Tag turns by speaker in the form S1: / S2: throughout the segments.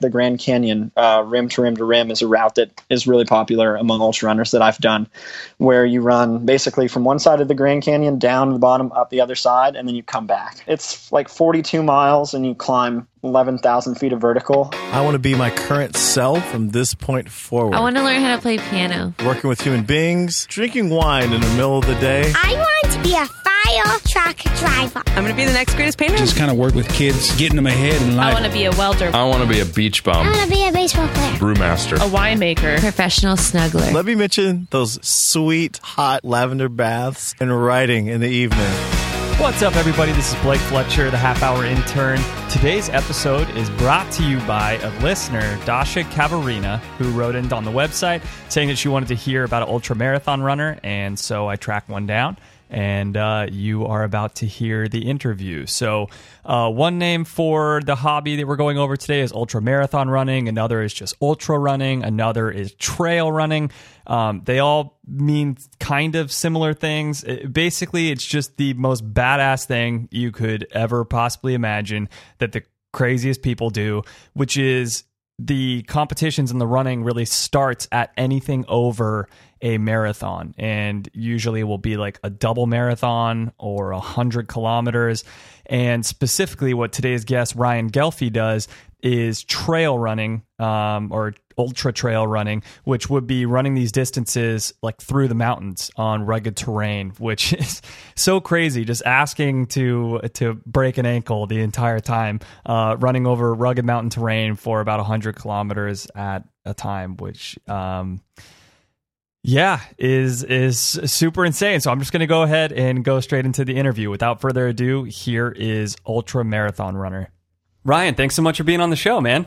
S1: the Grand Canyon, uh, rim to rim to rim, is a route that is really popular among ultra runners that I've done, where you run basically from one side of the Grand Canyon down to the bottom, up the other side, and then you come back. It's like 42 miles, and you climb 11,000 feet of vertical.
S2: I want to be my current self from this point forward.
S3: I want to learn how to play piano.
S2: Working with human beings, drinking wine in the middle of the day.
S4: I want to be a fire truck driver.
S5: I'm going to be the next greatest painter.
S6: Just kind of work with kids, getting them ahead in life.
S3: I want to be a welder,
S7: I want to be a beach bum, I
S4: want to be a baseball player.
S7: brewmaster.
S5: a winemaker.
S3: professional snuggler.
S2: Let me mention those sweet, hot lavender baths and writing in the evening.
S8: What's up, everybody? This is Blake Fletcher, the half hour intern. Today's episode is brought to you by a listener, Dasha Cavarina, who wrote in on the website saying that she wanted to hear about an ultra marathon runner, and so I tracked one down. And uh, you are about to hear the interview. So, uh, one name for the hobby that we're going over today is ultra marathon running. Another is just ultra running. Another is trail running. Um, they all mean kind of similar things. It- basically, it's just the most badass thing you could ever possibly imagine that the craziest people do, which is the competitions in the running really starts at anything over a marathon and usually will be like a double marathon or a hundred kilometers. And specifically what today's guest ryan Ghelfi does is trail running um, or ultra trail running which would be running these distances like through the mountains on rugged terrain which is so crazy. Just asking to to break an ankle the entire time uh, running over rugged mountain terrain for about 100 kilometers at a time which um, yeah, is is super insane. So I'm just going to go ahead and go straight into the interview. Without further ado, here is ultra marathon runner Ryan. Thanks so much for being on the show, man.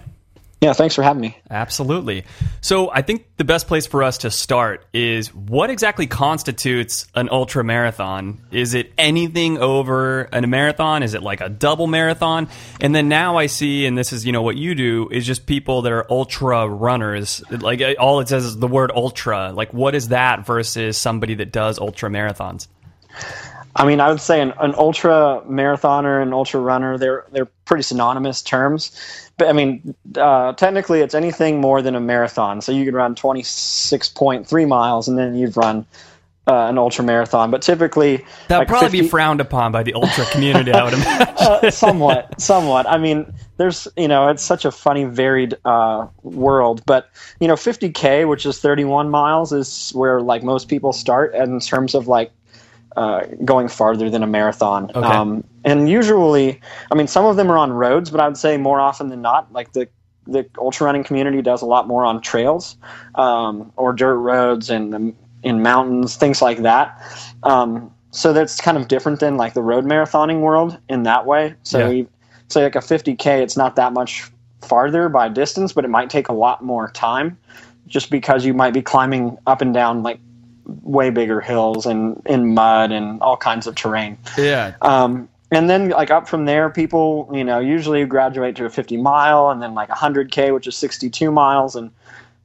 S1: Yeah, thanks for having me.
S8: Absolutely. So I think the best place for us to start is what exactly constitutes an ultra marathon? Is it anything over a marathon? Is it like a double marathon? And then now I see, and this is you know what you do is just people that are ultra runners. Like uh, all it says is the word ultra. Like what is that versus somebody that does ultra marathons?
S1: I mean, I would say an, an ultra marathoner and ultra runner, they're, they're pretty synonymous terms. I mean, uh, technically, it's anything more than a marathon. So you could run 26.3 miles and then you'd run uh, an ultra marathon. But typically,
S8: That would
S1: like
S8: probably
S1: 50
S8: be frowned upon by the ultra community. I would imagine.
S1: uh, somewhat, somewhat. I mean, there's, you know, it's such a funny, varied uh, world. But you know, 50k, which is 31 miles, is where like most people start in terms of like uh, going farther than a marathon.
S8: Okay.
S1: Um, and usually, I mean, some of them are on roads, but I would say more often than not, like the the ultra running community does a lot more on trails um, or dirt roads and in mountains, things like that. Um, so that's kind of different than like the road marathoning world in that way. So
S8: Yeah.
S1: you say like a 50k, it's not that much farther by distance, but it might take a lot more time, just because you might be climbing up and down like way bigger hills and in mud and all kinds of terrain.
S8: yeah.
S1: Um, and then like up from there, people you know usually graduate to a 50 mile, and then like 100k, which is 62 miles, and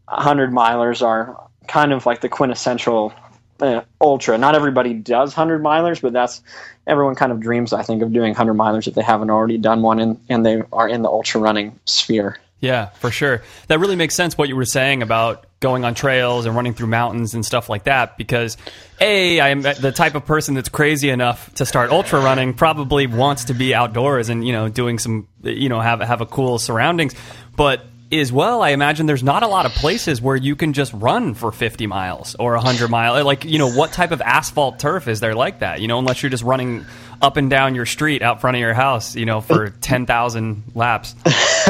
S1: 100 milers are kind of like the quintessential uh, ultra. Not everybody does 100 milers, but that's everyone kind of dreams, I think, of doing 100 milers if they haven't already done one and, and they are in the ultra running sphere.
S8: Yeah, for sure. That really makes sense what you were saying about going on trails and running through mountains and stuff like that because A, I'm the type of person that's crazy enough to start ultra running probably wants to be outdoors and, you know, doing some you know, have have a cool surroundings. But as well, I imagine there's not a lot of places where you can just run for 50 miles or 100 miles. Like, you know, what type of asphalt turf is there like that? You know, unless you're just running up and down your street out front of your house, you know, for 10,000 laps.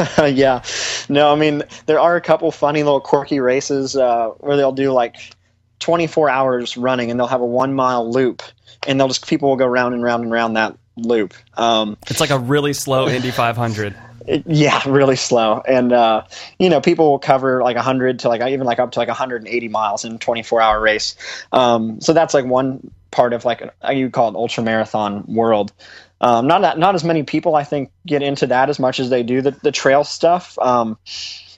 S1: yeah. No, I mean, there are a couple funny little quirky races uh, where they'll do like 24 hours running and they'll have a one mile loop and they'll just, people will go round and round and round that loop. Um,
S8: It's like a really slow Indy 500.
S1: it- yeah, really slow. And, uh, you know, people will cover like 100 to like even like up to like 180 miles in a 24 hour race. Um, so that's like one part of like, you call it ultra marathon world. Um, not that, not as many people I think get into that as much as they do the, the trail stuff. Um,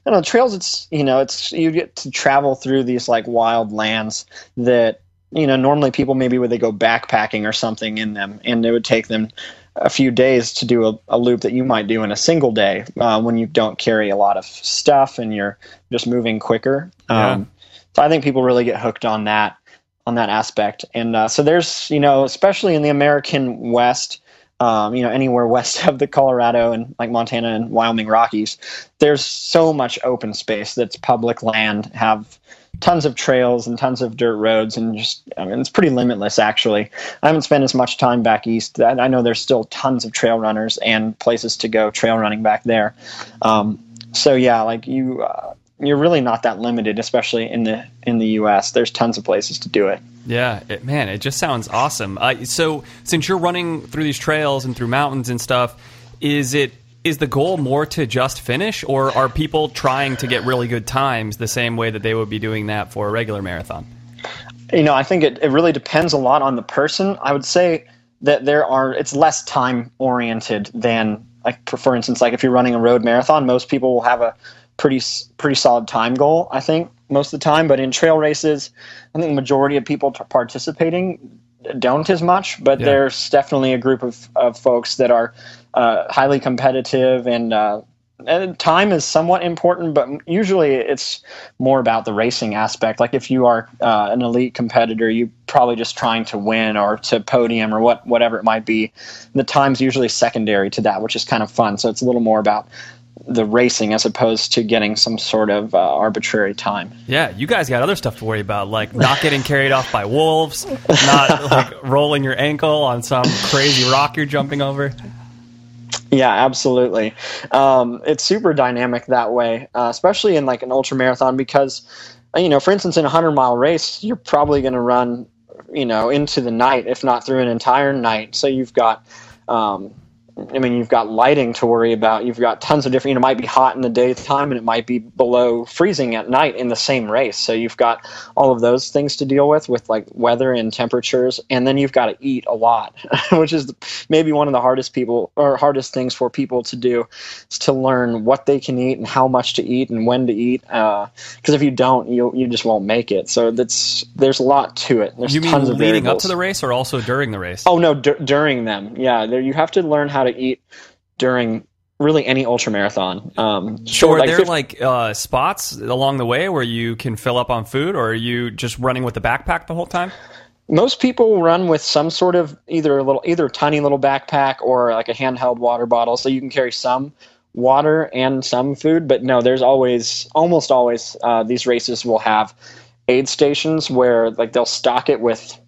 S1: I know, trails. It's you know, it's you get to travel through these like wild lands that you know normally people maybe would they go backpacking or something in them, and it would take them a few days to do a, a loop that you might do in a single day uh, when you don't carry a lot of stuff and you're just moving quicker.
S8: Yeah.
S1: Um, so I think people really get hooked on that on that aspect. And uh, so there's you know especially in the American West. Um, you know, anywhere west of the Colorado and like Montana and Wyoming Rockies, there's so much open space that's public land, have tons of trails and tons of dirt roads, and just, I mean, it's pretty limitless actually. I haven't spent as much time back east. I know there's still tons of trail runners and places to go trail running back there. Um, so yeah, like you, uh, you're really not that limited, especially in the in the U.S. There's tons of places to do it.
S8: Yeah, it, man, it just sounds awesome. Uh, so, since you're running through these trails and through mountains and stuff, is it is the goal more to just finish, or are people trying to get really good times the same way that they would be doing that for a regular marathon?
S1: you know, I think it, it really depends a lot on the person. I would say that there are it's less time oriented than like for, for instance, like if you're running a road marathon, most people will have a pretty pretty solid time goal. I think most of the time, but in trail races, I think the majority of people t- participating don't as much. But
S8: Yeah.
S1: there's definitely a group of, of folks that are uh, highly competitive and. Uh, and time is somewhat important, but usually it's more about the racing aspect. Like if you are uh, an elite competitor, you're probably just trying to win or to podium or what whatever it might be. The time's usually secondary to that, which is kind of fun. So it's a little more about the racing as opposed to getting some sort of uh, arbitrary time.
S8: Yeah, you guys got other stuff to worry about, like not getting carried off by wolves, not like rolling your ankle on some crazy rock you're jumping over.
S1: Yeah, absolutely. Um, it's super dynamic that way, uh, especially in like an ultra marathon because, uh, you know, for instance, in a hundred mile race, you're probably going to run, you know, into the night, if not through an entire night. So you've got, um, I mean, you've got lighting to worry about. You've got tons of different. You know, it might be hot in the daytime and it might be below freezing at night in the same race. So you've got all of those things to deal with, with like weather and temperatures, and then you've got to eat a lot, which is maybe one of the hardest people or hardest things for people to do, is to learn what they can eat and how much to eat and when to eat. Uh, because if you don't, you you just won't make it. So that's there's a lot to it. There's
S8: You mean
S1: tons of
S8: leading up to the race or also during the race?
S1: Oh no, dur during them. Yeah, there, you have to learn how to eat during really any ultra marathon. Um,
S8: So
S1: short,
S8: are there
S1: fif-
S8: like uh, spots along the way where you can fill up on food, or are you just running with the backpack the whole time?
S1: most people run with some sort of either a little, either a tiny little backpack or like a handheld water bottle, so you can carry some water and some food. But no, there's always, almost always, uh, these races will have aid stations where like they'll stock it with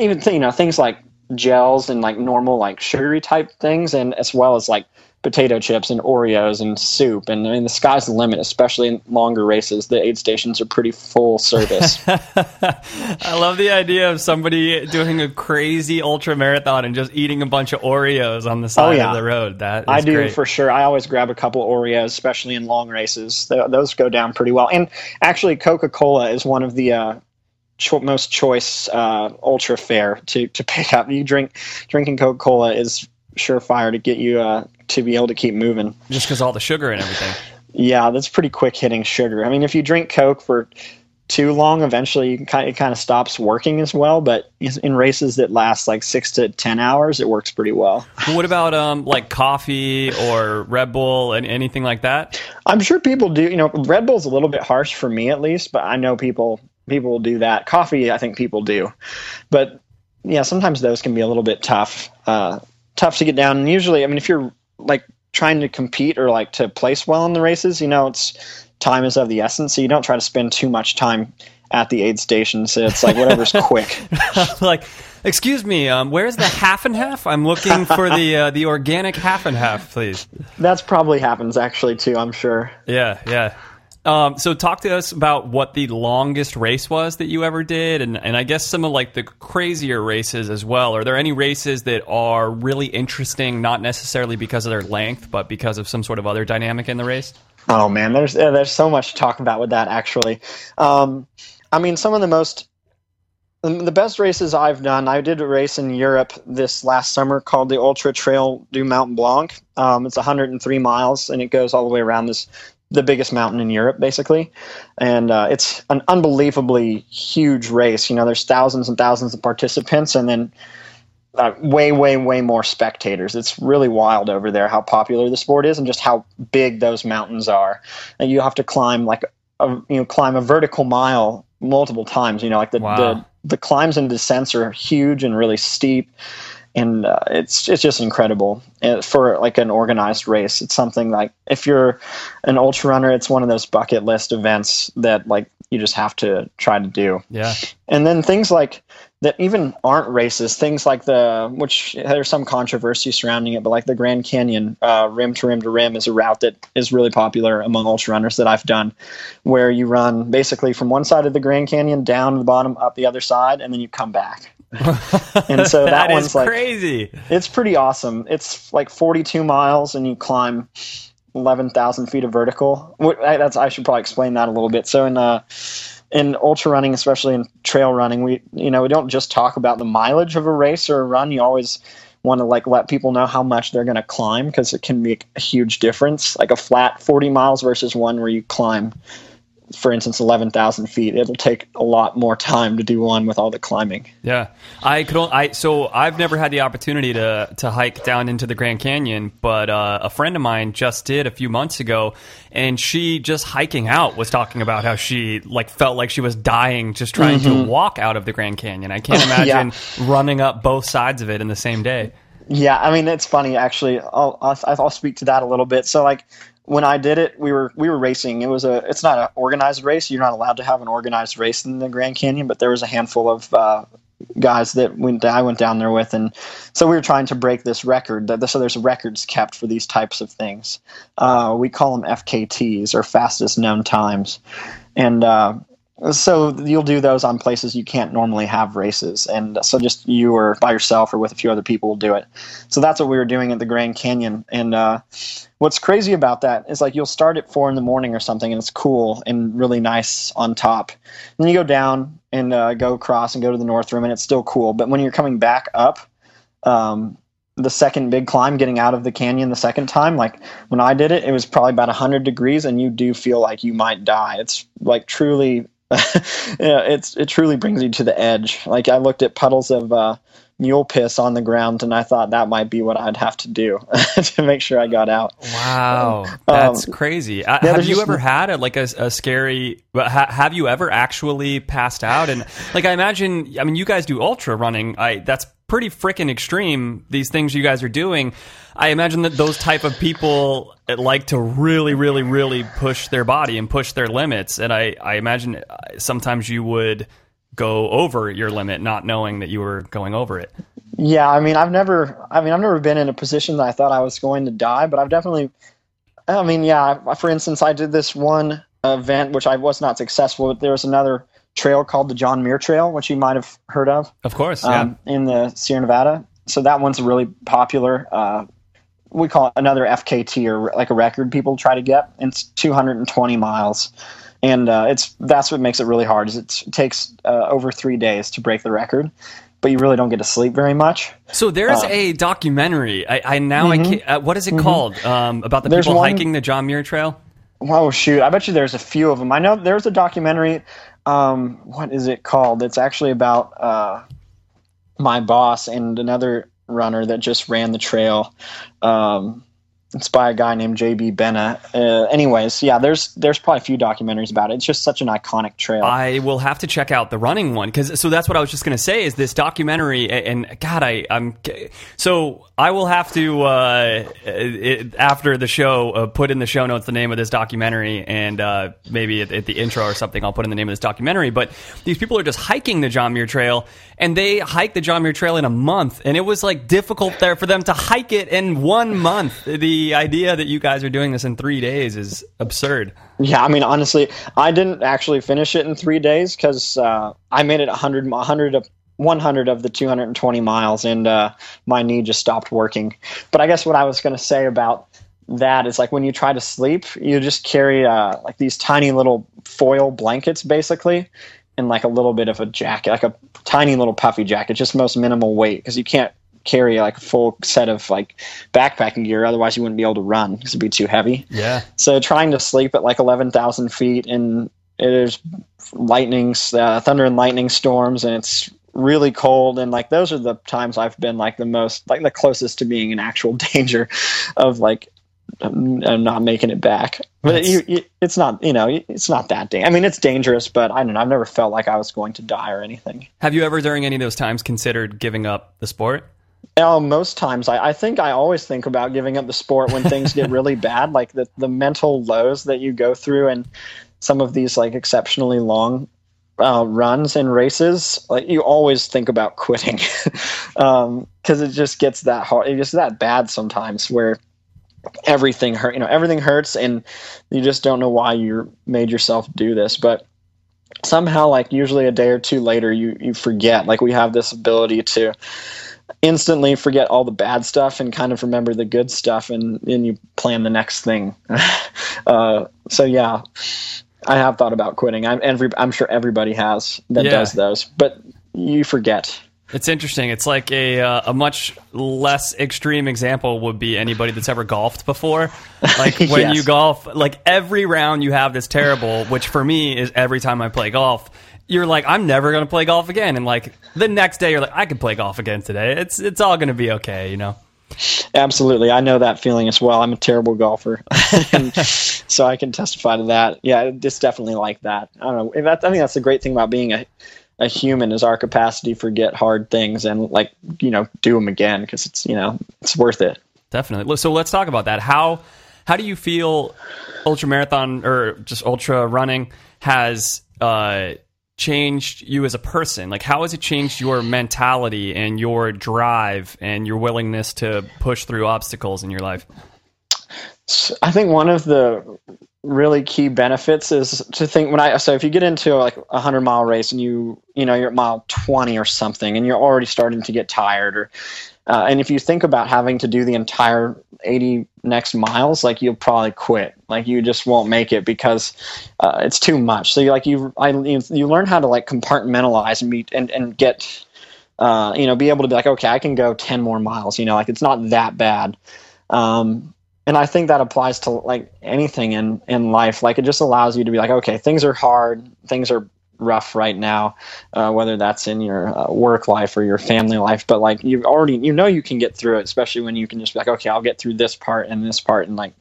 S1: even you know things like gels and like normal like sugary type things, and as well as like potato chips and Oreos and soup. And I mean, the sky's the limit, especially in longer races. The aid stations are pretty full service.
S8: I love the idea of somebody doing a crazy ultra marathon and just eating a bunch of Oreos on the side
S1: Oh, yeah.
S8: of the road. That is
S1: I do
S8: great.
S1: for sure. I always grab a couple Oreos, especially in long races. Th- those go down pretty well. And actually, Coca Cola is one of the uh, cho- most choice uh, ultra fare to to pick up. You drink drinking Coca Cola is surefire to get you uh, to be able to keep moving.
S8: just because all the sugar and everything.
S1: Yeah, that's pretty quick hitting sugar. I mean, if you drink Coke for too long, eventually you can kind it kind of stops working as well. But in races that last like six to ten hours, it works pretty well.
S8: what about um like coffee or Red Bull and anything like that?
S1: I'm sure people do. You know, Red Bull's a little bit harsh for me at least, but I know people people will do that. Coffee, I think people do, but yeah, sometimes those can be a little bit tough, uh, tough to get down. And usually, I mean, if you're like trying to compete or like to place well in the races, you know, it's time is of the essence. So you don't try to spend too much time at the aid station. So it's like whatever's quick.
S8: like, excuse me, um, where's the half and half? I'm looking for the uh, the organic half and half, please.
S1: That's probably happens actually too. I'm sure.
S8: Yeah, yeah. Um, so talk to us about what the longest race was that you ever did, and, and I guess some of like the crazier races as well. Are there any races that are really interesting, not necessarily because of their length, but because of some sort of other dynamic in the race?
S1: Oh man, there's there's so much to talk about with that actually. Um, I mean, some of the most the the best races I've done. I did a race in Europe this last summer called the Ultra Trail du Mont Blanc. Um, it's 103 miles and it goes all the way around this the biggest mountain in Europe, basically. And uh, it's an unbelievably huge race. You know, there's thousands and thousands of participants, and then uh, way, way, way more spectators. It's really wild over there how popular the sport is and just how big those mountains are. And you have to climb like a you know climb a vertical mile multiple times. You know, like the
S8: Wow.
S1: the, the climbs and descents are huge and really steep. And uh, it's it's just incredible And for like an organized race. It's something like if you're an ultra runner, it's one of those bucket list events that like you just have to try to do.
S8: Yeah.
S1: And then things like that even aren't races, things like the which there's some controversy surrounding it, but like the Grand Canyon, uh, rim to rim to rim is a route that is really popular among ultra runners that I've done, where you run basically from one side of the Grand Canyon down to the bottom, up the other side, and then you come back. and so that,
S8: that
S1: one's
S8: is
S1: like
S8: crazy.
S1: it's pretty awesome. It's like 42 miles, and you climb 11,000 feet of vertical. I, that's I should probably explain that a little bit. So in uh, in ultra running, especially in trail running, we you know we don't just talk about the mileage of a race or a run. You always want to like let people know how much they're going to climb because it can make a huge difference. Like a flat 40 miles versus one where you climb, for instance, 11,000 feet. It'll take a lot more time to do one with all the climbing.
S8: Yeah, I could. I so I've never had the opportunity to to hike down into the Grand Canyon, but uh, a friend of mine just did a few months ago, and she just hiking out was talking about how she like felt like she was dying just trying to walk out of the Grand Canyon. I can't imagine running up both sides of it in the same day.
S1: Yeah, I mean it's funny actually. I'll, I'll I'll speak to that a little bit. So like when I did it, we were we were racing. It was a it's not an organized race. You're not allowed to have an organized race in the Grand Canyon, but there was a handful of uh, guys that went I went down there with, and so we were trying to break this record. That so there's records kept for these types of things. Uh, we call them FKTs or fastest known times, and. Uh, so you'll do those on places you can't normally have races. And so just you or by yourself or with a few other people will do it. So that's what we were doing at the grand canyon. And uh, what's crazy about that is like you'll start at four in the morning or something and it's cool and really nice on top. Then you go down and uh, go across and go to the north rim and it's still cool. But when you're coming back up um, the second big climb getting out of the canyon the second time like when i did it it was probably about 100 degrees and you do feel like you might die. It's like truly yeah, it's it truly brings you to the edge. Like I looked at puddles of uh, mule piss on the ground, and I thought that might be what I'd have to do to make sure I got out.
S8: Wow, that's
S1: Um,
S8: crazy. Uh,
S1: yeah,
S8: have you
S1: just-
S8: ever had a, like a, a scary? Ha, have you ever actually passed out? And like I imagine, I mean, you guys do ultra running. I that's pretty freaking extreme. These things you guys are doing. I imagine that those type of people uh, like to really, really, really push their body and push their limits. And I, I imagine uh, sometimes you would go over your limit, not knowing that you were going over it.
S1: Yeah, I mean, I've never, I mean, I've never been in a position that I thought I was going to die, but I've definitely, I mean, yeah. For instance, I did this one event which I was not successful. But there was another trail called the John Muir Trail, which you might have heard of.
S8: Of course, yeah.
S1: um, in the Sierra Nevada. So that one's really popular. Uh, we call it another FKT or like a record people try to get. It's 220 miles, and uh, it's that's what makes it really hard. Is it takes uh, over three days to break the record, but you really don't get to sleep very much.
S8: So there's
S1: Uh,
S8: a documentary. I, I now I can't, uh, what is it called? Um, about the
S1: Mm-hmm. There's
S8: people
S1: one-
S8: hiking the John Muir Trail.
S1: Oh shoot! I bet you there's a few of them. I know there's a documentary. Um, what is it called? It's actually about uh, my boss and another runner that just ran the trail. Um, it's by a guy named JB Benna. Uh, anyways, yeah, there's there's probably a few documentaries about it. It's just such an iconic trail.
S8: I will have to check out the running one because so that's what I was just going to say is this documentary and God I I'm so I will have to uh, it, after the show uh, put in the show notes the name of this documentary and uh, maybe at, at the intro or something I'll put in the name of this documentary. But these people are just hiking the John Muir Trail and they hiked the John Muir Trail in a month and it was like difficult there for them to hike it in one month. The idea that you guys are doing this in three days is absurd.
S1: Yeah, I mean, honestly, I didn't actually finish it in three days because uh, I made it 100, 100 of 100 of the 220 miles, and uh, my knee just stopped working. But I guess what I was going to say about that is like when you try to sleep, you just carry uh, like these tiny little foil blankets, basically, and like a little bit of a jacket, like a tiny little puffy jacket, just most minimal weight because you can't carry like a full set of like backpacking gear otherwise you wouldn't be able to run because it'd be too heavy
S8: Yeah.
S1: so trying to sleep at like 11,000 feet and there's lightnings, uh, thunder and lightning storms, and it's really cold and like those are the times I've been like the most like the closest to being in actual danger of like um, not making it back. But you, you, it's not you know it's not that dangerous. I mean it's dangerous, but I don't know. I've never felt like I was going to die or anything.
S8: Have you ever, during any of those times, considered giving up the sport?
S1: Oh, most times I, I think I always think about giving up the sport when things get really bad, like the the mental lows that you go through and some of these like exceptionally long uh, runs and races, like you always think about quitting because um, it just gets that hard. It gets that bad sometimes where everything hurt. You know, everything hurts, and you just don't know why you made yourself do this. But somehow, like usually a day or two later, you you forget. Like we have this ability to instantly forget all the bad stuff and kind of remember the good stuff, and then you plan the next thing. uh, so yeah, I have thought about quitting. I'm every, I'm sure everybody has that
S8: Yeah.
S1: does those, but you forget.
S8: It's interesting. It's like a uh, a much less extreme example would be anybody that's ever golfed before. Like when
S1: Yes.
S8: you golf, like every round you have this terrible, which for me is every time I play golf. You're like, I'm never going to play golf again, and like the next day, you're like, I could play golf again today. It's it's all going to be okay, you know.
S1: Absolutely, I know that feeling as well. I'm a terrible golfer, so I can testify to that. Yeah, it's definitely like that. I don't know. That, I think that's the great thing about being a a human is our capacity to forget hard things and like you know do them again because it's you know it's worth it.
S8: Definitely. So let's talk about that. How how do you feel ultra marathon or just ultra running has uh, changed you as a person? Like how has it changed your mentality and your drive and your willingness to push through obstacles in your life?
S1: I think one of the really key benefits is to think when I so if you get into like a hundred mile race and you you know you're at mile twenty or something and you're already starting to get tired or uh, and if you think about having to do the entire 80 next miles like you'll probably quit. Like you just won't make it because uh, it's too much. So you like you I you, learn how to like compartmentalize and be and, and get uh, you know be able to be like okay I can go 10 more miles you know like it's not that bad. Um, and I think that applies to like anything in in life. Like it just allows you to be like, okay, things are hard, things are rough right now, uh, whether that's in your uh, work life or your family life. But like you already, you know, you can get through it, especially when you can just be like, okay, I'll get through this part and this part, and like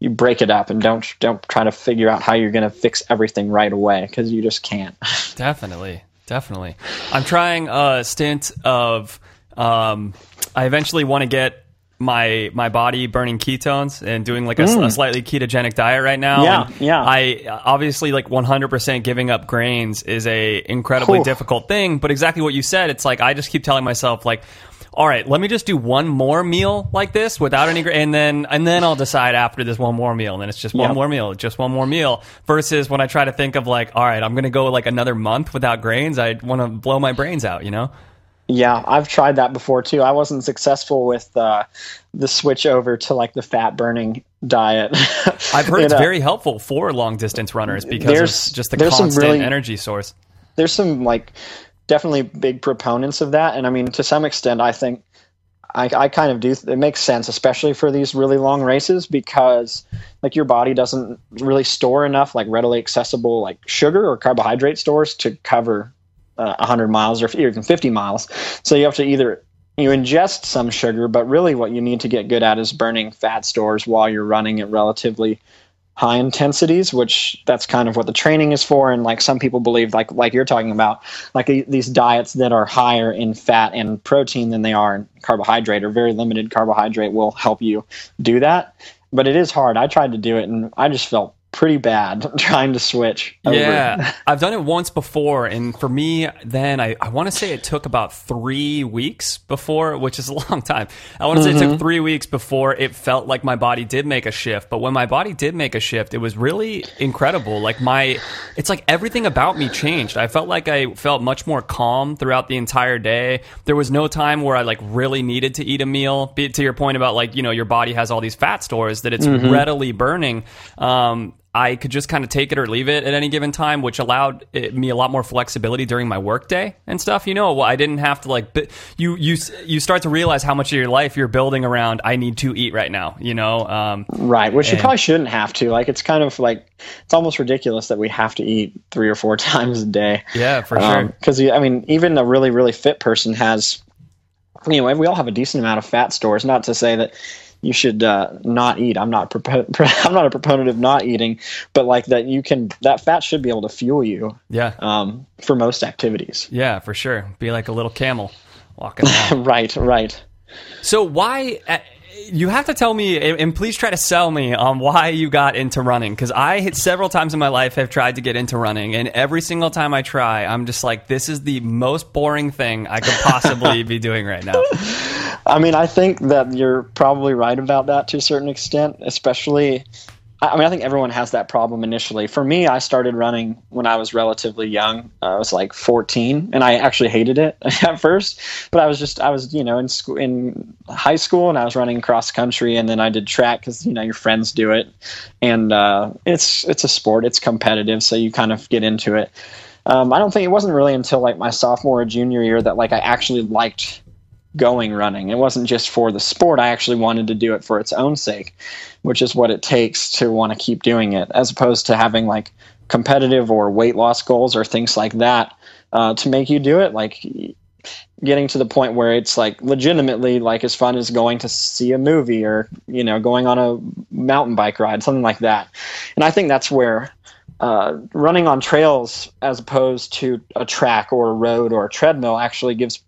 S1: you break it up and don't don't try to figure out how you're going to fix everything right away because you just can't.
S8: Definitely, definitely. I'm trying a stint of. Um, I eventually want to get my my body burning ketones and doing like a, a slightly ketogenic diet right now.
S1: Mm. Yeah,
S8: And
S1: yeah.
S8: I obviously like 100% giving up grains is a incredibly
S1: Whew.
S8: difficult thing. But exactly what you said, it's like I just keep telling myself like. All right, let me just do one more meal like this without any, gra- and then and then I'll decide after this one more meal, and then it's just one
S1: Yep.
S8: more meal, just one more meal. Versus when I try to think of like, all right, I'm going to go like another month without grains, I want to blow my brains out, you know?
S1: Yeah, I've tried that before too. I wasn't successful with uh, the switch over to like the fat burning diet.
S8: I've heard
S1: It,
S8: it's
S1: uh,
S8: very helpful for long distance runners because
S1: There's-
S8: just the constant
S1: really-
S8: energy source.
S1: there's some like definitely big proponents of that and i mean to some extent i think I, I kind of do it makes sense especially for these really long races because like your body doesn't really store enough like readily accessible like sugar or carbohydrate stores to cover uh, 100 miles or even 50 miles. So you have to either you ingest some sugar but really what you need to get good at is burning fat stores while you're running at relatively high intensities which that's kind of what the training is for. And like some people believe like like you're talking about like the- these diets that are higher in fat and protein than they are in carbohydrate or very limited carbohydrate will help you do that. But it is hard. I tried to do it and i just felt pretty bad trying to switch over.
S8: Yeah, I've done it once before, and for me, then I, I want to say it took about three weeks before, which is a long time. I want to say it
S1: Mm-hmm.
S8: took three weeks before it felt like my body did make a shift. But when my body did make a shift, it was really incredible. Like my, it's like everything about me changed. I felt like I felt much more calm throughout the entire day. There was no time where I like really needed to eat a meal. Be, to your point about like you know your body has all these fat stores that it's
S1: Mm-hmm.
S8: readily burning. Um, I could just kind of take it or leave it at any given time, which allowed it, me a lot more flexibility during my workday and stuff. You know, I didn't have to like bi- you you you start to realize how much of your life you're building around. I need to eat right now. You know, um,
S1: Right, which you probably shouldn't have to. Like, it's kind of like it's almost ridiculous that we have to eat three or four times a day.
S8: yeah, for sure.
S1: Because I mean, even a really really fit person has, you know, we all have a decent amount of fat stores. Not to say that you should uh, not eat. I'm not propo- I'm not a proponent of not eating, but like that you can that fat should be able to fuel you
S8: yeah,
S1: um, for most activities.
S8: yeah, for sure. Be like a little camel walking around.
S1: right, right.
S8: So why? You have to tell me, and please try to sell me on why you got into running. Because I several times in my life have tried to get into running, and every single time I try, I'm just like, this is the most boring thing I could possibly be doing right now.
S1: I mean, I think that you're probably right about that to a certain extent, especially. I mean, I think everyone has that problem initially. For me, I started running when I was relatively young. Uh, I was like 14, and I actually hated it at first. But I was just, I was, you know, in school, in high school, and I was running cross country, and then I did track because you know your friends do it, and uh, it's it's a sport, it's competitive, so you kind of get into it. Um, I don't think it wasn't really until like my sophomore or junior year that like I actually liked going running. It wasn't just for the sport. I actually wanted to do it for its own sake, which is what it takes to want to keep doing it, as opposed to having like competitive or weight loss goals or things like that uh, to make you do it. Like getting to the point where it's like legitimately like as fun as going to see a movie or you know going on a mountain bike ride, something like that. And I think that's where uh, running on trails as opposed to a track or a road or a treadmill actually gives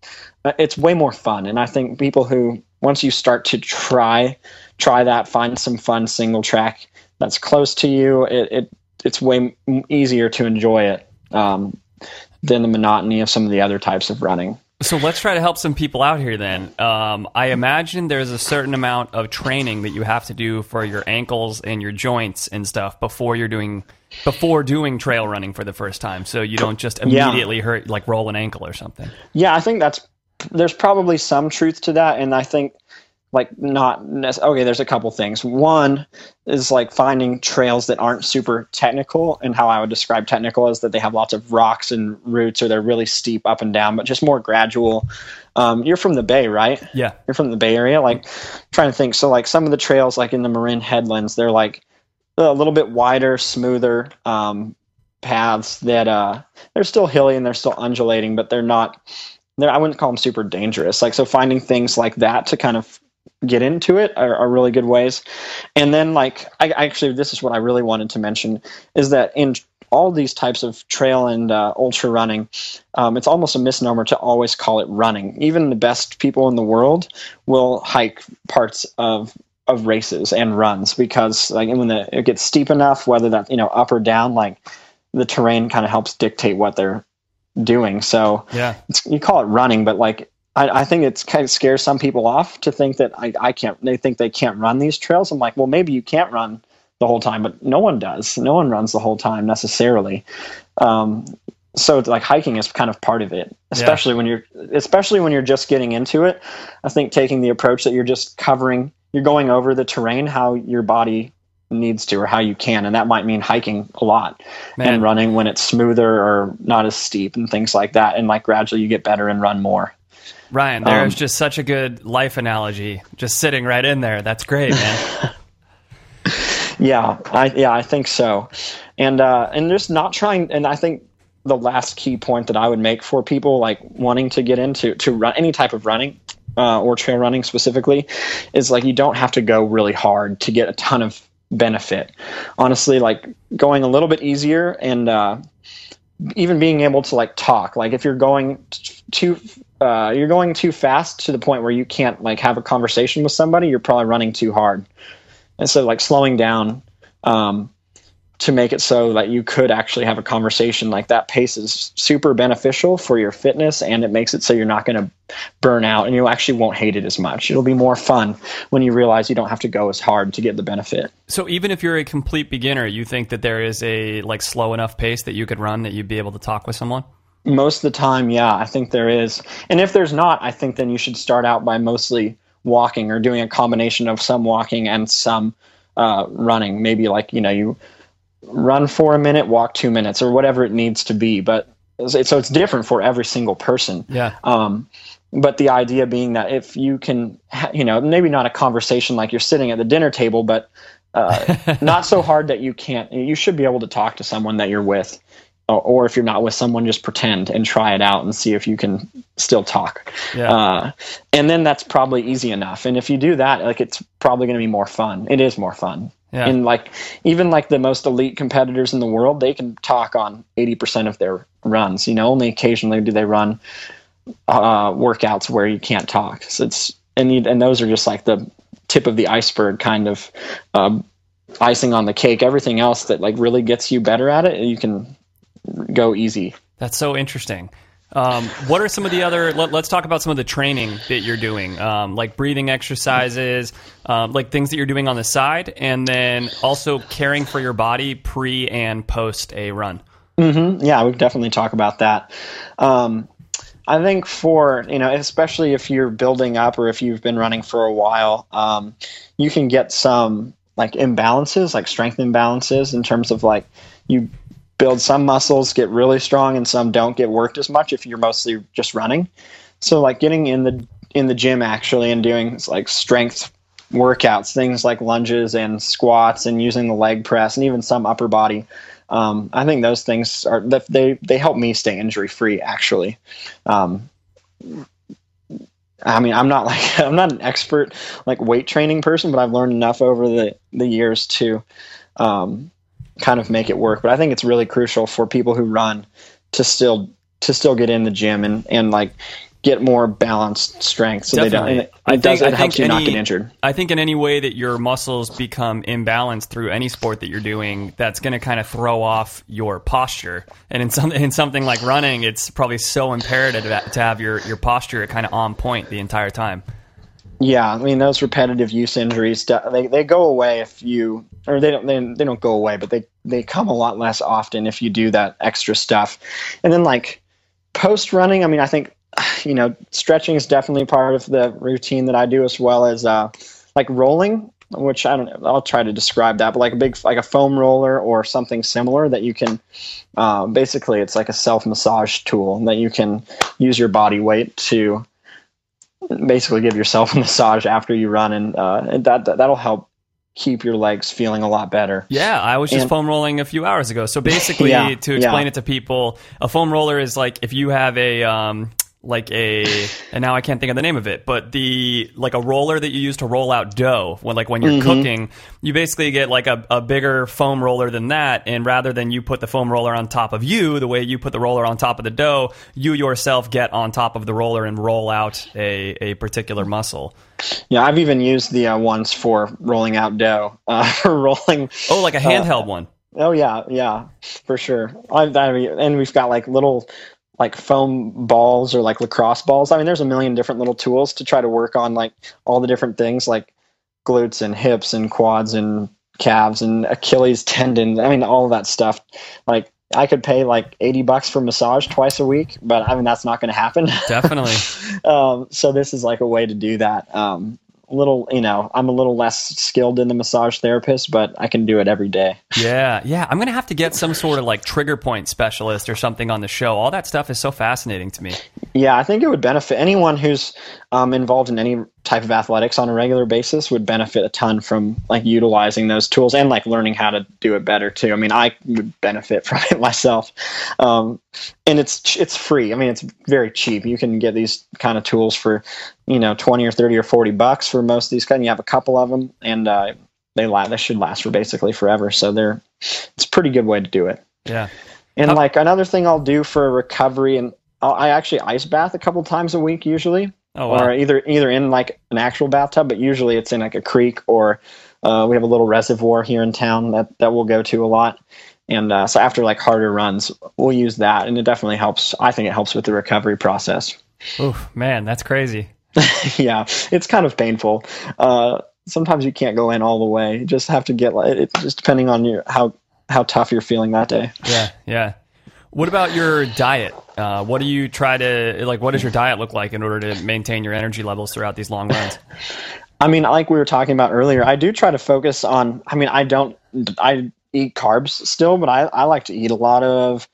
S1: it's way more fun and i think people who once you start to try try that find some fun single track that's close to you it, it it's way easier to enjoy it um, than the monotony of some of the other types of running
S8: So let's try to help some people out here then. Um, I imagine there's a certain amount of training that you have to do for your ankles and your joints and stuff before you're doing before doing trail running for the first time. So you don't just
S1: Yeah.
S8: immediately hurt like roll an ankle or something.
S1: Yeah, I think that's there's probably some truth to that, and I think like not nec- okay. There's a couple things. One is like finding trails that aren't super technical, and how I would describe technical is that they have lots of rocks and roots, or they're really steep up and down, but just more gradual. Um, you're from the Bay, right?
S8: Yeah.
S1: You're from the Bay Area. Like trying to think. So like some of the trails, like in the Marin Headlands, they're like a little bit wider, smoother um, paths that uh, they're still hilly and they're still undulating, but they're not. I wouldn't call them super dangerous. Like so, finding things like that to kind of get into it are, are really good ways. And then, like, I I actually, this is what I really wanted to mention is that in all these types of trail and uh, ultra running, um, it's almost a misnomer to always call it running. Even the best people in the world will hike parts of of races and runs because like when the, it gets steep enough, whether that you know up or down, like the terrain kind of helps dictate what they're doing. So
S8: Yeah.
S1: it's, you call it running, but like I, I think it's kind of scares some people off to think that I, I can't. They think they can't run these trails. I'm like, well, maybe you can't run the whole time, but no one does. No one runs the whole time necessarily. Um, so it's like hiking is kind of part of it, especially when you're, especially when you're just getting into it. I think taking the approach that you're just covering, you're going over the terrain how your body needs to or how you can, and that might mean hiking a lot
S8: Man.
S1: and running when it's smoother or not as steep and things like that. And like gradually you get better and run more.
S8: Ryan, there's
S1: Um,
S8: just such a good life analogy just sitting right in there. That's great, man.
S1: Yeah, I yeah, I think so. And uh and just not trying and I think the last key point that I would make for people like wanting to get into to run any type of running uh, or trail running specifically is like you don't have to go really hard to get a ton of benefit. Honestly, like going a little bit easier and uh even being able to like talk like if you're going too uh, you're going too fast to the point where you can't like have a conversation with somebody you're probably running too hard and so like slowing down um, to make it so that you could actually have a conversation like that pace is super beneficial for your fitness and it makes it so you're not going to burn out and you actually won't hate it as much. It'll be more fun when you realize you don't have to go as hard to get the benefit.
S8: So even if you're a complete beginner, you think that there is a like slow enough pace that you could run that you'd be able to talk with someone?
S1: most of the time yeah i think there is. And if there's not i think then you should start out by mostly walking or doing a combination of some walking and some uh, running. Maybe like you know you run for a minute, walk two minutes, or whatever it needs to be. But so it's different for every single person.
S8: Yeah.
S1: Um, but the idea being that if you can, you know, maybe not a conversation like you're sitting at the dinner table, but uh, not so hard that you can't. You should be able to talk to someone that you're with, or, or if you're not with someone, just pretend and try it out and see if you can still talk.
S8: Yeah.
S1: Uh, and then that's probably easy enough. And if you do that, like it's probably going to be more fun. It is more fun.
S8: Yeah.
S1: And like even like the most elite competitors in the world, they can talk on 80% of their runs. You know, only occasionally do they run uh, workouts where you can't talk. So it's and you, and those are just like the tip of the iceberg kind of um, icing on the cake. Everything else that like really gets you better at it, you can go easy.
S8: That's so interesting. Um, what are some of the other? Let, us talk about some of the training that you're doing, um, like breathing exercises, um, like things that you're doing on the side, and then also caring for your body pre and post a run.
S1: Yeah, we definitely talk about that. Um, I think for you know, especially if you're building up or if you've been running for a while, um, you can get some like imbalances, like strength imbalances, in terms of like you build some muscles get really strong and some don't get worked as much if you're mostly just running. So like getting in the in the gym actually and doing like strength workouts, things like lunges and squats and using the leg press and even some upper body. Um, I think those things are they they help me stay injury free. Actually, um, I mean, I'm not like I'm not an expert like weight training person, but I've learned enough over the the years to um, kind of make it work. But I think it's really crucial for people who run to still to still get in the gym and and like get more balanced strength so
S8: Definitely.
S1: they don't. It,
S8: I
S1: does.
S8: think-
S1: It
S8: I
S1: helps you not
S8: any-
S1: get injured.
S8: I think in any way that your muscles become imbalanced through any sport that you're doing, that's going to kind of throw off your posture. And in some in something like running, it's probably so imperative to to have your your posture kind of on point the entire time.
S1: Yeah, I mean those repetitive use injuries they they go away if you or they don't they, they don't go away, but they they come a lot less often if you do that extra stuff. And then like post running, I mean I think you know stretching is definitely part of the routine that I do as well as uh, like rolling, which I don't know. I'll try to describe that, but like a big like a foam roller or something similar that you can uh, basically it's like a self massage tool that you can use your body weight to basically give yourself a massage after you run, and, uh, and that, that that'll help keep your legs feeling a lot better.
S8: Yeah, I was just
S1: And-
S8: foam rolling a few hours ago. So basically,
S1: Yeah,
S8: to explain
S1: yeah.
S8: it to people, a foam roller is like if you have a um, like a and now I can't think of the name of it, but the like a roller that you use to roll out dough when like when you're
S1: Mm-hmm.
S8: cooking, you basically get like a, a bigger foam roller than that, and rather than you put the foam roller on top of you, the way you put the roller on top of the dough, you yourself get on top of the roller and roll out a a particular muscle.
S1: Yeah, I've even used the uh, ones for rolling out dough, uh, for rolling.
S8: Oh, like a handheld one.
S1: Oh yeah, yeah, for sure. I, I mean, and we've got like little like foam balls or like lacrosse balls. I mean, there's a million different little tools to try to work on like all the different things like glutes and hips and quads and calves and Achilles tendon. I mean, all of that stuff. Like I could pay like 80 bucks for massage twice a week, but I mean, that's not going to happen.
S8: Definitely.
S1: um, so this is like a way to do that. Um, little, you know, I'm a little less skilled in the massage therapist, but I can do it every day.
S8: Yeah, yeah. I'm gonna have to get some sort of like trigger point specialist or something on the show. All that stuff is so fascinating to me.
S1: Yeah, I think it would benefit anyone who's um, involved in any type of athletics on a regular basis would benefit a ton from like utilizing those tools and like learning how to do it better too. I mean, I would benefit from it myself, um, and it's it's free. I mean, it's very cheap. You can get these kind of tools for you know twenty or thirty or forty bucks for most of these kind. You have a couple of them, and uh, they la- they should last for basically forever. So they're it's a pretty good way to do it.
S8: Yeah.
S1: And
S8: How-
S1: like another thing I'll do for recovery, and I'll, I actually ice bath a couple times a week usually,
S8: Oh, wow.
S1: or either either in like an actual bathtub, but usually it's in like a creek or uh, we have a little reservoir here in town that that we'll go to a lot. And uh, so after like harder runs, we'll use that, and it definitely helps. I think it helps with the recovery process.
S8: Oof, man, that's crazy.
S1: yeah, it's kind of painful. Uh, sometimes you can't go in all the way. You just have to get like it's just depending on your how how tough you're feeling that day.
S8: Yeah, yeah. What about your diet? Uh, what do you try to like? What does your diet look like in order to maintain your energy levels throughout these long runs?
S1: I mean, like we were talking about earlier, I do try to focus on. I mean, I don't. I eat carbs still, but I, I like to eat a lot of.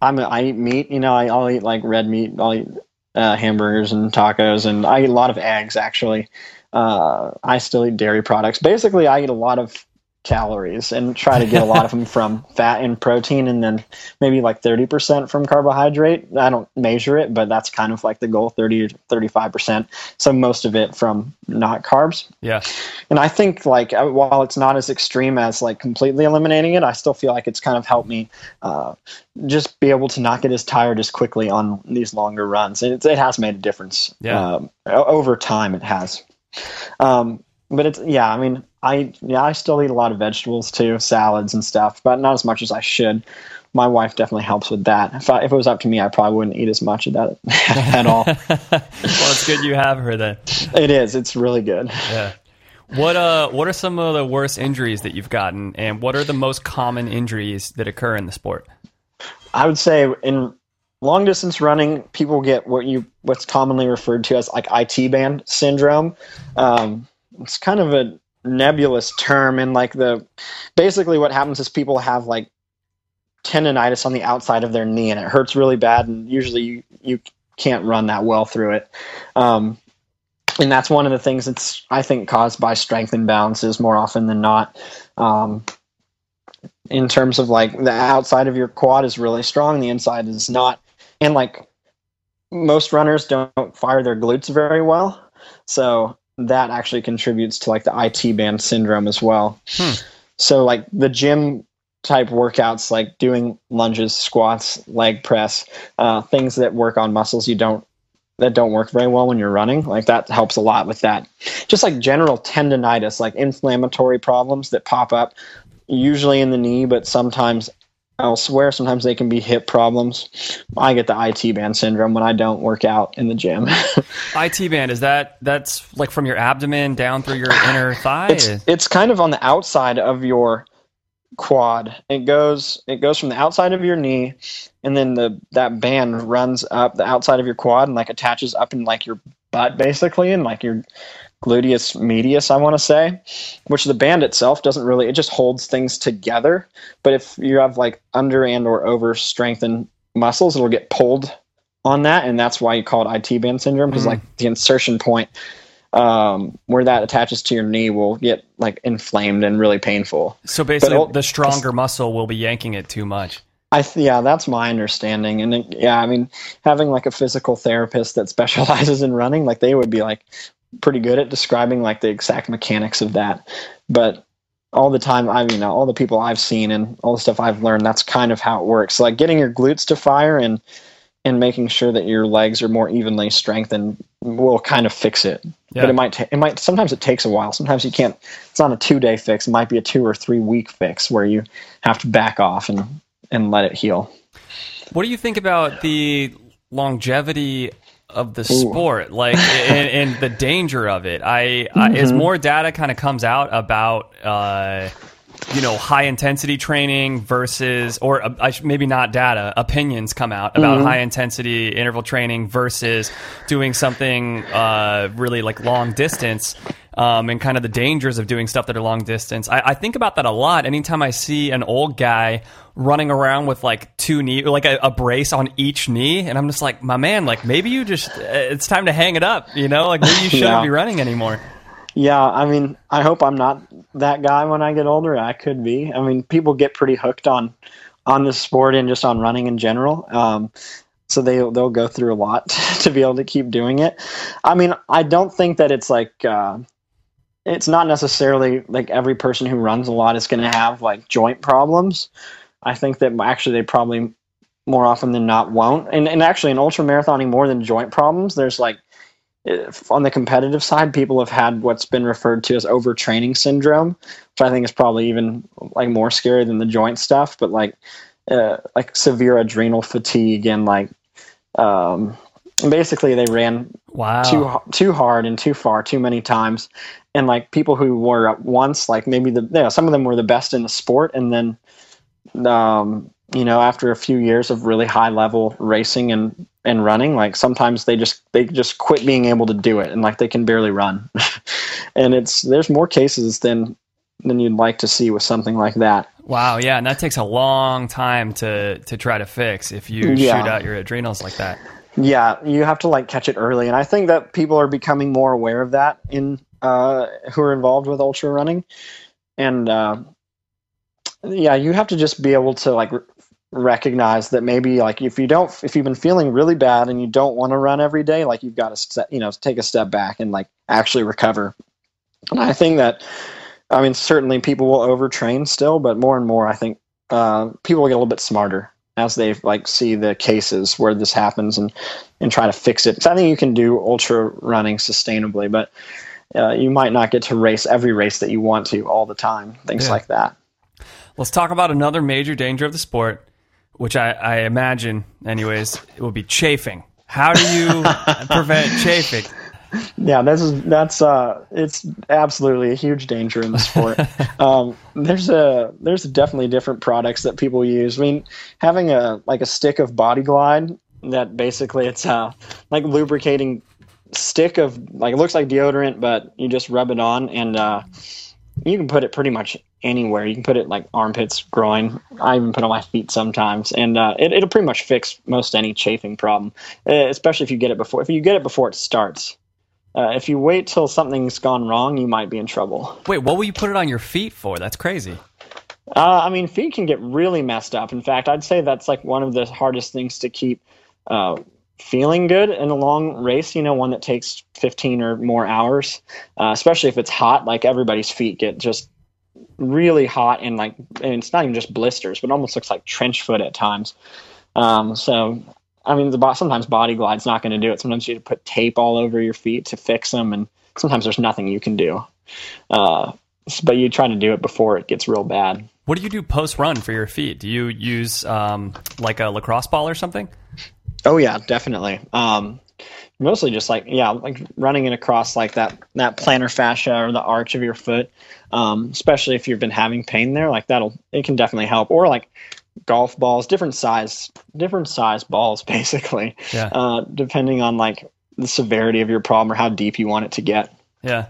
S1: I'm a, I eat meat. You know, I, I'll eat like red meat. I'll eat uh, hamburgers and tacos, and I eat a lot of eggs. Actually, uh, I still eat dairy products. Basically, I eat a lot of calories and try to get a lot of them from fat and protein and then maybe like 30% from carbohydrate. I don't measure it but that's kind of like the goal 30 to 35% so most of it from not carbs.
S8: Yeah.
S1: and i think like uh, while it's not as extreme as like completely eliminating it i still feel like it's kind of helped me uh, just be able to not get as tired as quickly on these longer runs. And it, it has made a difference
S8: Yeah.
S1: um, over time it has. Um, but it's yeah i mean i yeah i still eat a lot of vegetables too salads and stuff but not as much as i should my wife definitely helps with that if, I, if it was up to me i probably wouldn't eat as much of that at all
S8: Well, it's good you have her then.
S1: it is it's really good
S8: Yeah. What uh what are some of the worst injuries that you've gotten and what are the most common injuries that occur in the sport?
S1: I would say in long distance running, people get what you what's commonly referred to as like IT band syndrome. Um, it's kind of a nebulous term, and like the basically what happens is people have like tendonitis on the outside of their knee, and it hurts really bad, and usually you you can't run that well through it. Um, and that's one of the things that's I think caused by strength imbalances more often than not. Um, in terms of like the outside of your quad is really strong, the inside is not. And like most runners don't fire their glutes very well. So that actually contributes to like the IT band syndrome as well.
S8: Hmm.
S1: So like the gym type workouts like doing lunges, squats, leg press, uh, things that work on muscles you don't that don't work very well when you're running. Like that helps a lot with that. Just like general tendonitis, like inflammatory problems that pop up usually in the knee, but sometimes elsewhere. Sometimes they can be hip problems. I get the IT band syndrome when I don't work out in the gym.
S8: IT band is that that's like from your abdomen down through your inner thigh?
S1: it's it's kind of on the outside of your quad. It goes it goes from the outside of your knee and then the that band runs up the outside of your quad and like attaches up in like your butt basically and like your gluteus medius I want to say, which the band itself doesn't really it just holds things together, but if you have like under and or over strengthened muscles it'll get pulled on that and that's why you call it IT band syndrome because
S8: Mm.
S1: like the insertion point um, where that attaches to your knee will get like inflamed and really painful.
S8: so basically the stronger muscle will be yanking it too much.
S1: I th- yeah, that's my understanding, and it, yeah, I mean, having like a physical therapist that specializes in running, like they would be like pretty good at describing like the exact mechanics of that. But all the time, I mean, all the people I've seen and all the stuff I've learned, that's kind of how it works. like getting your glutes to fire and and making sure that your legs are more evenly strengthened will kind of fix it.
S8: Yeah.
S1: But it might ta- it might sometimes it takes a while. Sometimes you can't. It's not a two day fix. It might be a two or three week fix where you have to back off and and let it heal.
S8: What do you think about the longevity of the sport, like and, and the danger of it? I, I as more data kind of comes out about. Uh, you know, high intensity training versus, or uh, maybe not data, opinions come out about high intensity interval training versus doing something uh, really like long distance. Um, and kind of the dangers of doing stuff that are long distance. I, I think about that a lot. Anytime I see an old guy running around with like two knee, like a, a brace on each knee, and I'm just like, my man, like maybe you just, uh, it's time to hang it up. You know, like maybe you shouldn't
S1: Yeah.
S8: be running anymore.
S1: Yeah, I mean, I hope I'm not that guy when I get older. I could be. I mean, people get pretty hooked on on this sport and just on running in general. Um, so they they'll go through a lot to be able to keep doing it. I mean, I don't think that it's like uh, it's not necessarily like every person who runs a lot is going to have like joint problems. I think that actually they probably more often than not won't. And and actually in ultra marathoning more than joint problems, there's like if on the competitive side, people have had what's been referred to as overtraining syndrome, which I think is probably even like more scary than the joint stuff. But like, uh, like severe adrenal fatigue and like, um, basically they ran
S8: Wow.
S1: too too hard and too far too many times, and like people who were at once like maybe the you know, some of them were the best in the sport, and then um, you know after a few years of really high level racing and and running, like sometimes they just they just quit being able to do it, and like they can barely run, and it's there's more cases than than you'd like to see with something like that.
S8: Wow, yeah, and that takes a long time to to try to fix if you
S1: Yeah.
S8: shoot out your adrenals like that.
S1: Yeah, you have to like catch it early, and I think that people are becoming more aware of that in uh, who are involved with ultra running, and uh, yeah, you have to just be able to like recognize that maybe like if you don't if you've been feeling really bad and you don't want to run every day, like you've got to st- you know take a step back and like actually recover. And I think that I mean certainly people will overtrain still, but more and more I think uh, people will get a little bit smarter as they like see the cases where this happens and and try to fix it so I think you can do ultra running sustainably, but uh, you might not get to race every race that you want to all the time. Things
S8: Yeah.
S1: like that.
S8: Let's talk about another major danger of the sport, which I, I imagine, anyways, it will be chafing. How do you prevent chafing?
S1: Yeah, this is that's uh, it's absolutely a huge danger in the sport. um, there's a there's definitely different products that people use. I mean, having a like a stick of Body Glide that basically it's a like lubricating stick of like it looks like deodorant, but you just rub it on and uh, you can put it pretty much anywhere. You can put it like armpits, groin. I even put it on my feet sometimes, and uh, it, it'll pretty much fix most any chafing problem, uh, especially if you get it before. If you get it before it starts. Uh, if you wait till something's gone wrong, you might be in trouble.
S8: Wait, what will you put it on your feet for? That's crazy.
S1: Uh, I mean, feet can get really messed up. In fact, I'd say that's like one of the hardest things to keep uh, feeling good in a long race. You know, one that takes 15 or more hours, uh, especially if it's hot. Like everybody's feet get just really hot and like, and it's not even just blisters, but almost looks like trench foot at times. Um, so, I mean, the sometimes Body Glide's not going to do it. Sometimes you have to put tape all over your feet to fix them, and sometimes there's nothing you can do. Uh, but you try to do it before it gets real bad.
S8: What do you do post run for your feet? Do you use um, like a lacrosse ball or something?
S1: Oh yeah, definitely. Um, mostly just like yeah, like running it across like that that plantar fascia or the arch of your foot. Um, especially if you've been having pain there, like that'll it can definitely help. Or like golf balls, different size, different size balls, basically.
S8: Yeah.
S1: Uh, depending on like the severity of your problem or how deep you want it to get.
S8: Yeah.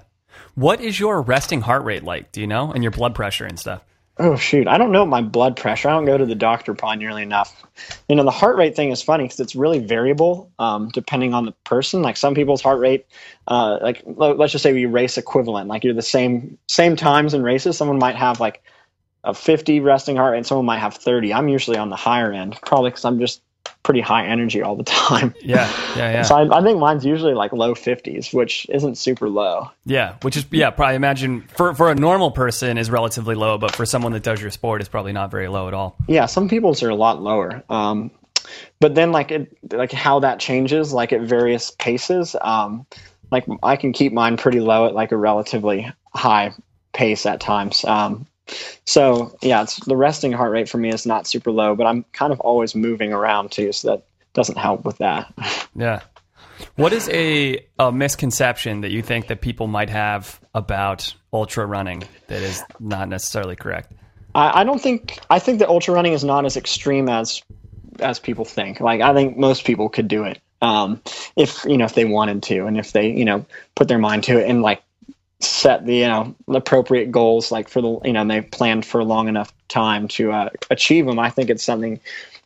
S8: What is your resting heart rate like? Do you know? And your blood pressure and stuff?
S1: Oh shoot, I don't know my blood pressure. I don't go to the doctor probably nearly enough. You know, the heart rate thing is funny because it's really variable um, depending on the person. Like some people's heart rate, uh, like le- let's just say we race equivalent, like you're the same same times in races. Someone might have like a 50 resting heart rate, and someone might have 30. I'm usually on the higher end, probably because I'm just pretty high energy all the time.
S8: Yeah. Yeah. Yeah.
S1: So I, I think mine's usually like low 50s, which isn't super low.
S8: Yeah, which is yeah, probably imagine for for a normal person is relatively low, but for someone that does your sport is probably not very low at all.
S1: Yeah, some people's are a lot lower. Um, but then like it like how that changes like at various paces. Um, like I can keep mine pretty low at like a relatively high pace at times. Um, so yeah, it's the resting heart rate for me is not super low, but I'm kind of always moving around too, so that doesn't help with that.
S8: Yeah. What is a, a misconception that you think that people might have about ultra running that is not necessarily correct?
S1: I, I don't think I think that ultra running is not as extreme as as people think. Like I think most people could do it um, if you know if they wanted to, and if they you know put their mind to it and like set the you know appropriate goals like for the you know and they planned for a long enough time to uh, achieve them. I think it's something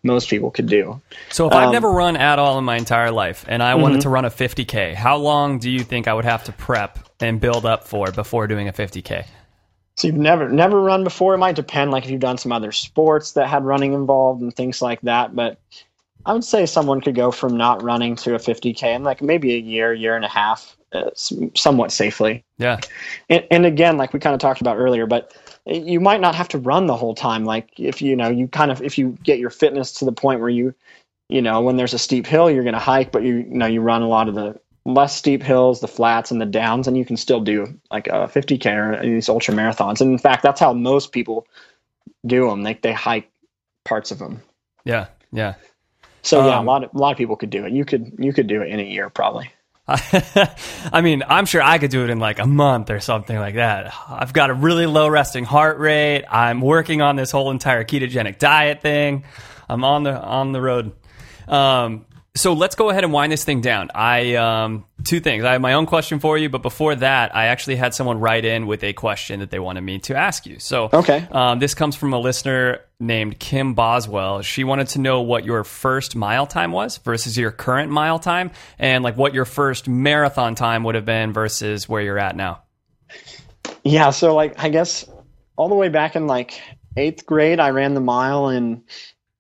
S1: most people could do.
S8: So if I've
S1: Um,
S8: never run at all in my entire life and I wanted to run a 50k, how long do you think I would have to prep and build up for before doing a 50k?
S1: So you've never never run before. It might depend, like if you've done some other sports that had running involved and things like that. But I would say someone could go from not running to a 50k in like maybe a year, year and a half, uh, somewhat safely.
S8: Yeah.
S1: And, and again, like we kind of talked about earlier, but you might not have to run the whole time. Like if you know you kind of if you get your fitness to the point where you you know when there's a steep hill, you're going to hike, but you, you know you run a lot of the less steep hills, the flats and the downs, and you can still do like a 50k or these ultra marathons. And in fact, that's how most people do them. They they hike parts of them.
S8: Yeah. Yeah.
S1: So yeah, a
S8: Um,
S1: lot of a lot of people could do it. You could you could do it in a year probably.
S8: I mean, I'm sure I could do it in like a month or something like that. I've got a really low resting heart rate. I'm working on this whole entire ketogenic diet thing. I'm on the on the road. Um, so let's go ahead and wind this thing down. I um, two things. I have my own question for you, but before that, I actually had someone write in with a question that they wanted me to ask you. So,
S1: Okay.
S8: um, this comes from a listener named Kim Boswell. She wanted to know what your first mile time was versus your current mile time, and like what your first marathon time would have been versus where you're at now.
S1: Yeah, so like I guess all the way back in like eighth grade, I ran the mile in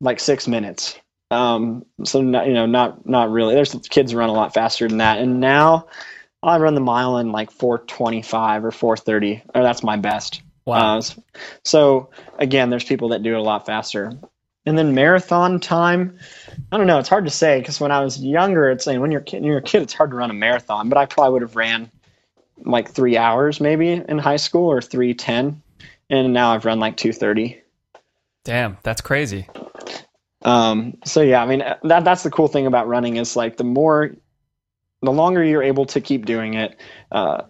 S1: like six minutes. Um, so not, you know, not not really. There's kids run a lot faster than that, and now I run the mile in like 4:25 or 4:30, or that's my best.
S8: Wow.
S1: Uh, so again, there's people that do it a lot faster. And then marathon time, I don't know. It's hard to say because when I was younger, it's like when you're kid, when you're a kid, it's hard to run a marathon. But I probably would have ran like three hours maybe in high school or three ten, and now I've run like two thirty.
S8: Damn, that's crazy.
S1: Um, so yeah, I mean that that's the cool thing about running is like the more, the longer you're able to keep doing it, uh,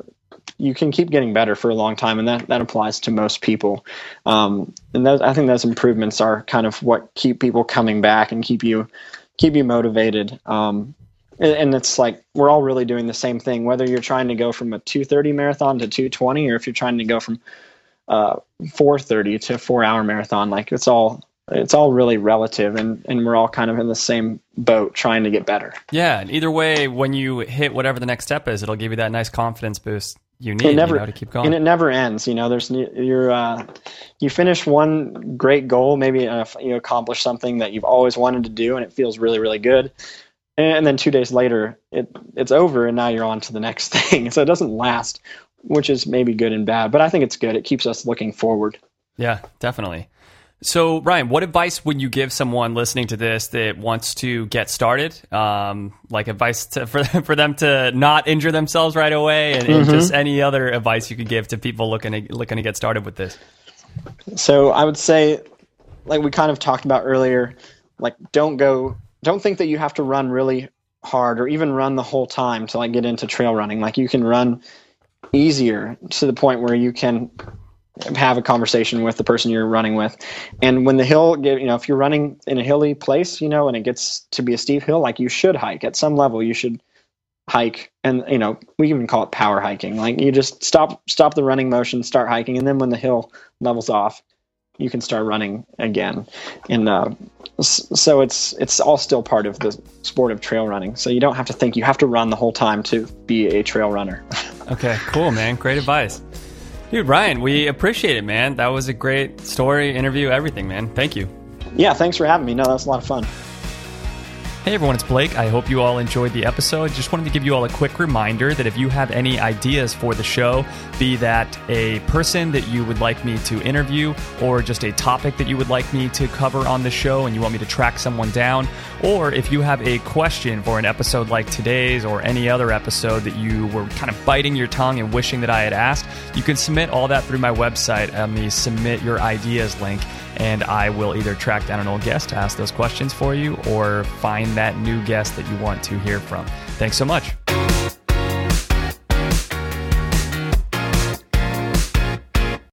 S1: you can keep getting better for a long time, and that that applies to most people. Um, and those, I think those improvements are kind of what keep people coming back and keep you keep you motivated. Um, and, and it's like we're all really doing the same thing, whether you're trying to go from a 230 marathon to 220, or if you're trying to go from uh, 430 to four hour marathon. Like it's all it's all really relative, and and we're all kind of in the same boat trying to get better.
S8: Yeah, and either way, when you hit whatever the next step is, it'll give you that nice confidence boost you need
S1: never
S8: you know, to keep going.
S1: and it never ends. You know, there's you're uh, you finish one great goal, maybe uh, you accomplish something that you've always wanted to do, and it feels really really good. And then two days later, it it's over, and now you're on to the next thing. So it doesn't last, which is maybe good and bad, but I think it's good. It keeps us looking forward.
S8: Yeah, definitely. So, Ryan, what advice would you give someone listening to this that wants to get started? Um, like advice to, for for them to not injure themselves right away, and, and just any other advice you could give to people looking to looking to get started with this.
S1: So I would say, like we kind of talked about earlier, like don't go, don't think that you have to run really hard or even run the whole time to like get into trail running. Like you can run easier to the point where you can have a conversation with the person you're running with. And when the hill, you know, if you're running in a hilly place, you know, and it gets to be a steep hill, like you should hike at some level. You should hike and you know we even call it power hiking like you just stop stop the running motion start hiking and then when the hill levels off you can start running again and uh, so it's it's all still part of the sport of trail running so you don't have to think you have to run the whole time to be a trail runner
S8: Okay, cool, man. Great advice. Dude, Ryan, we appreciate it, man. That was a great story, interview, everything, man. Thank you.
S1: yeah thanks for having me no that was a lot of fun
S8: Hey everyone, it's Blake. I hope you all enjoyed the episode. Just wanted to give you all a quick reminder that if you have any ideas for the show, be that a person that you would like me to interview, or just a topic that you would like me to cover on the show and you want me to track someone down, or if you have a question for an episode like today's or any other episode that you were kind of biting your tongue and wishing that I had asked, you can submit all that through my website on the Submit Your Ideas link and I will either track down an old guest to ask those questions for you or find that new guest that you want to hear from. Thanks so much.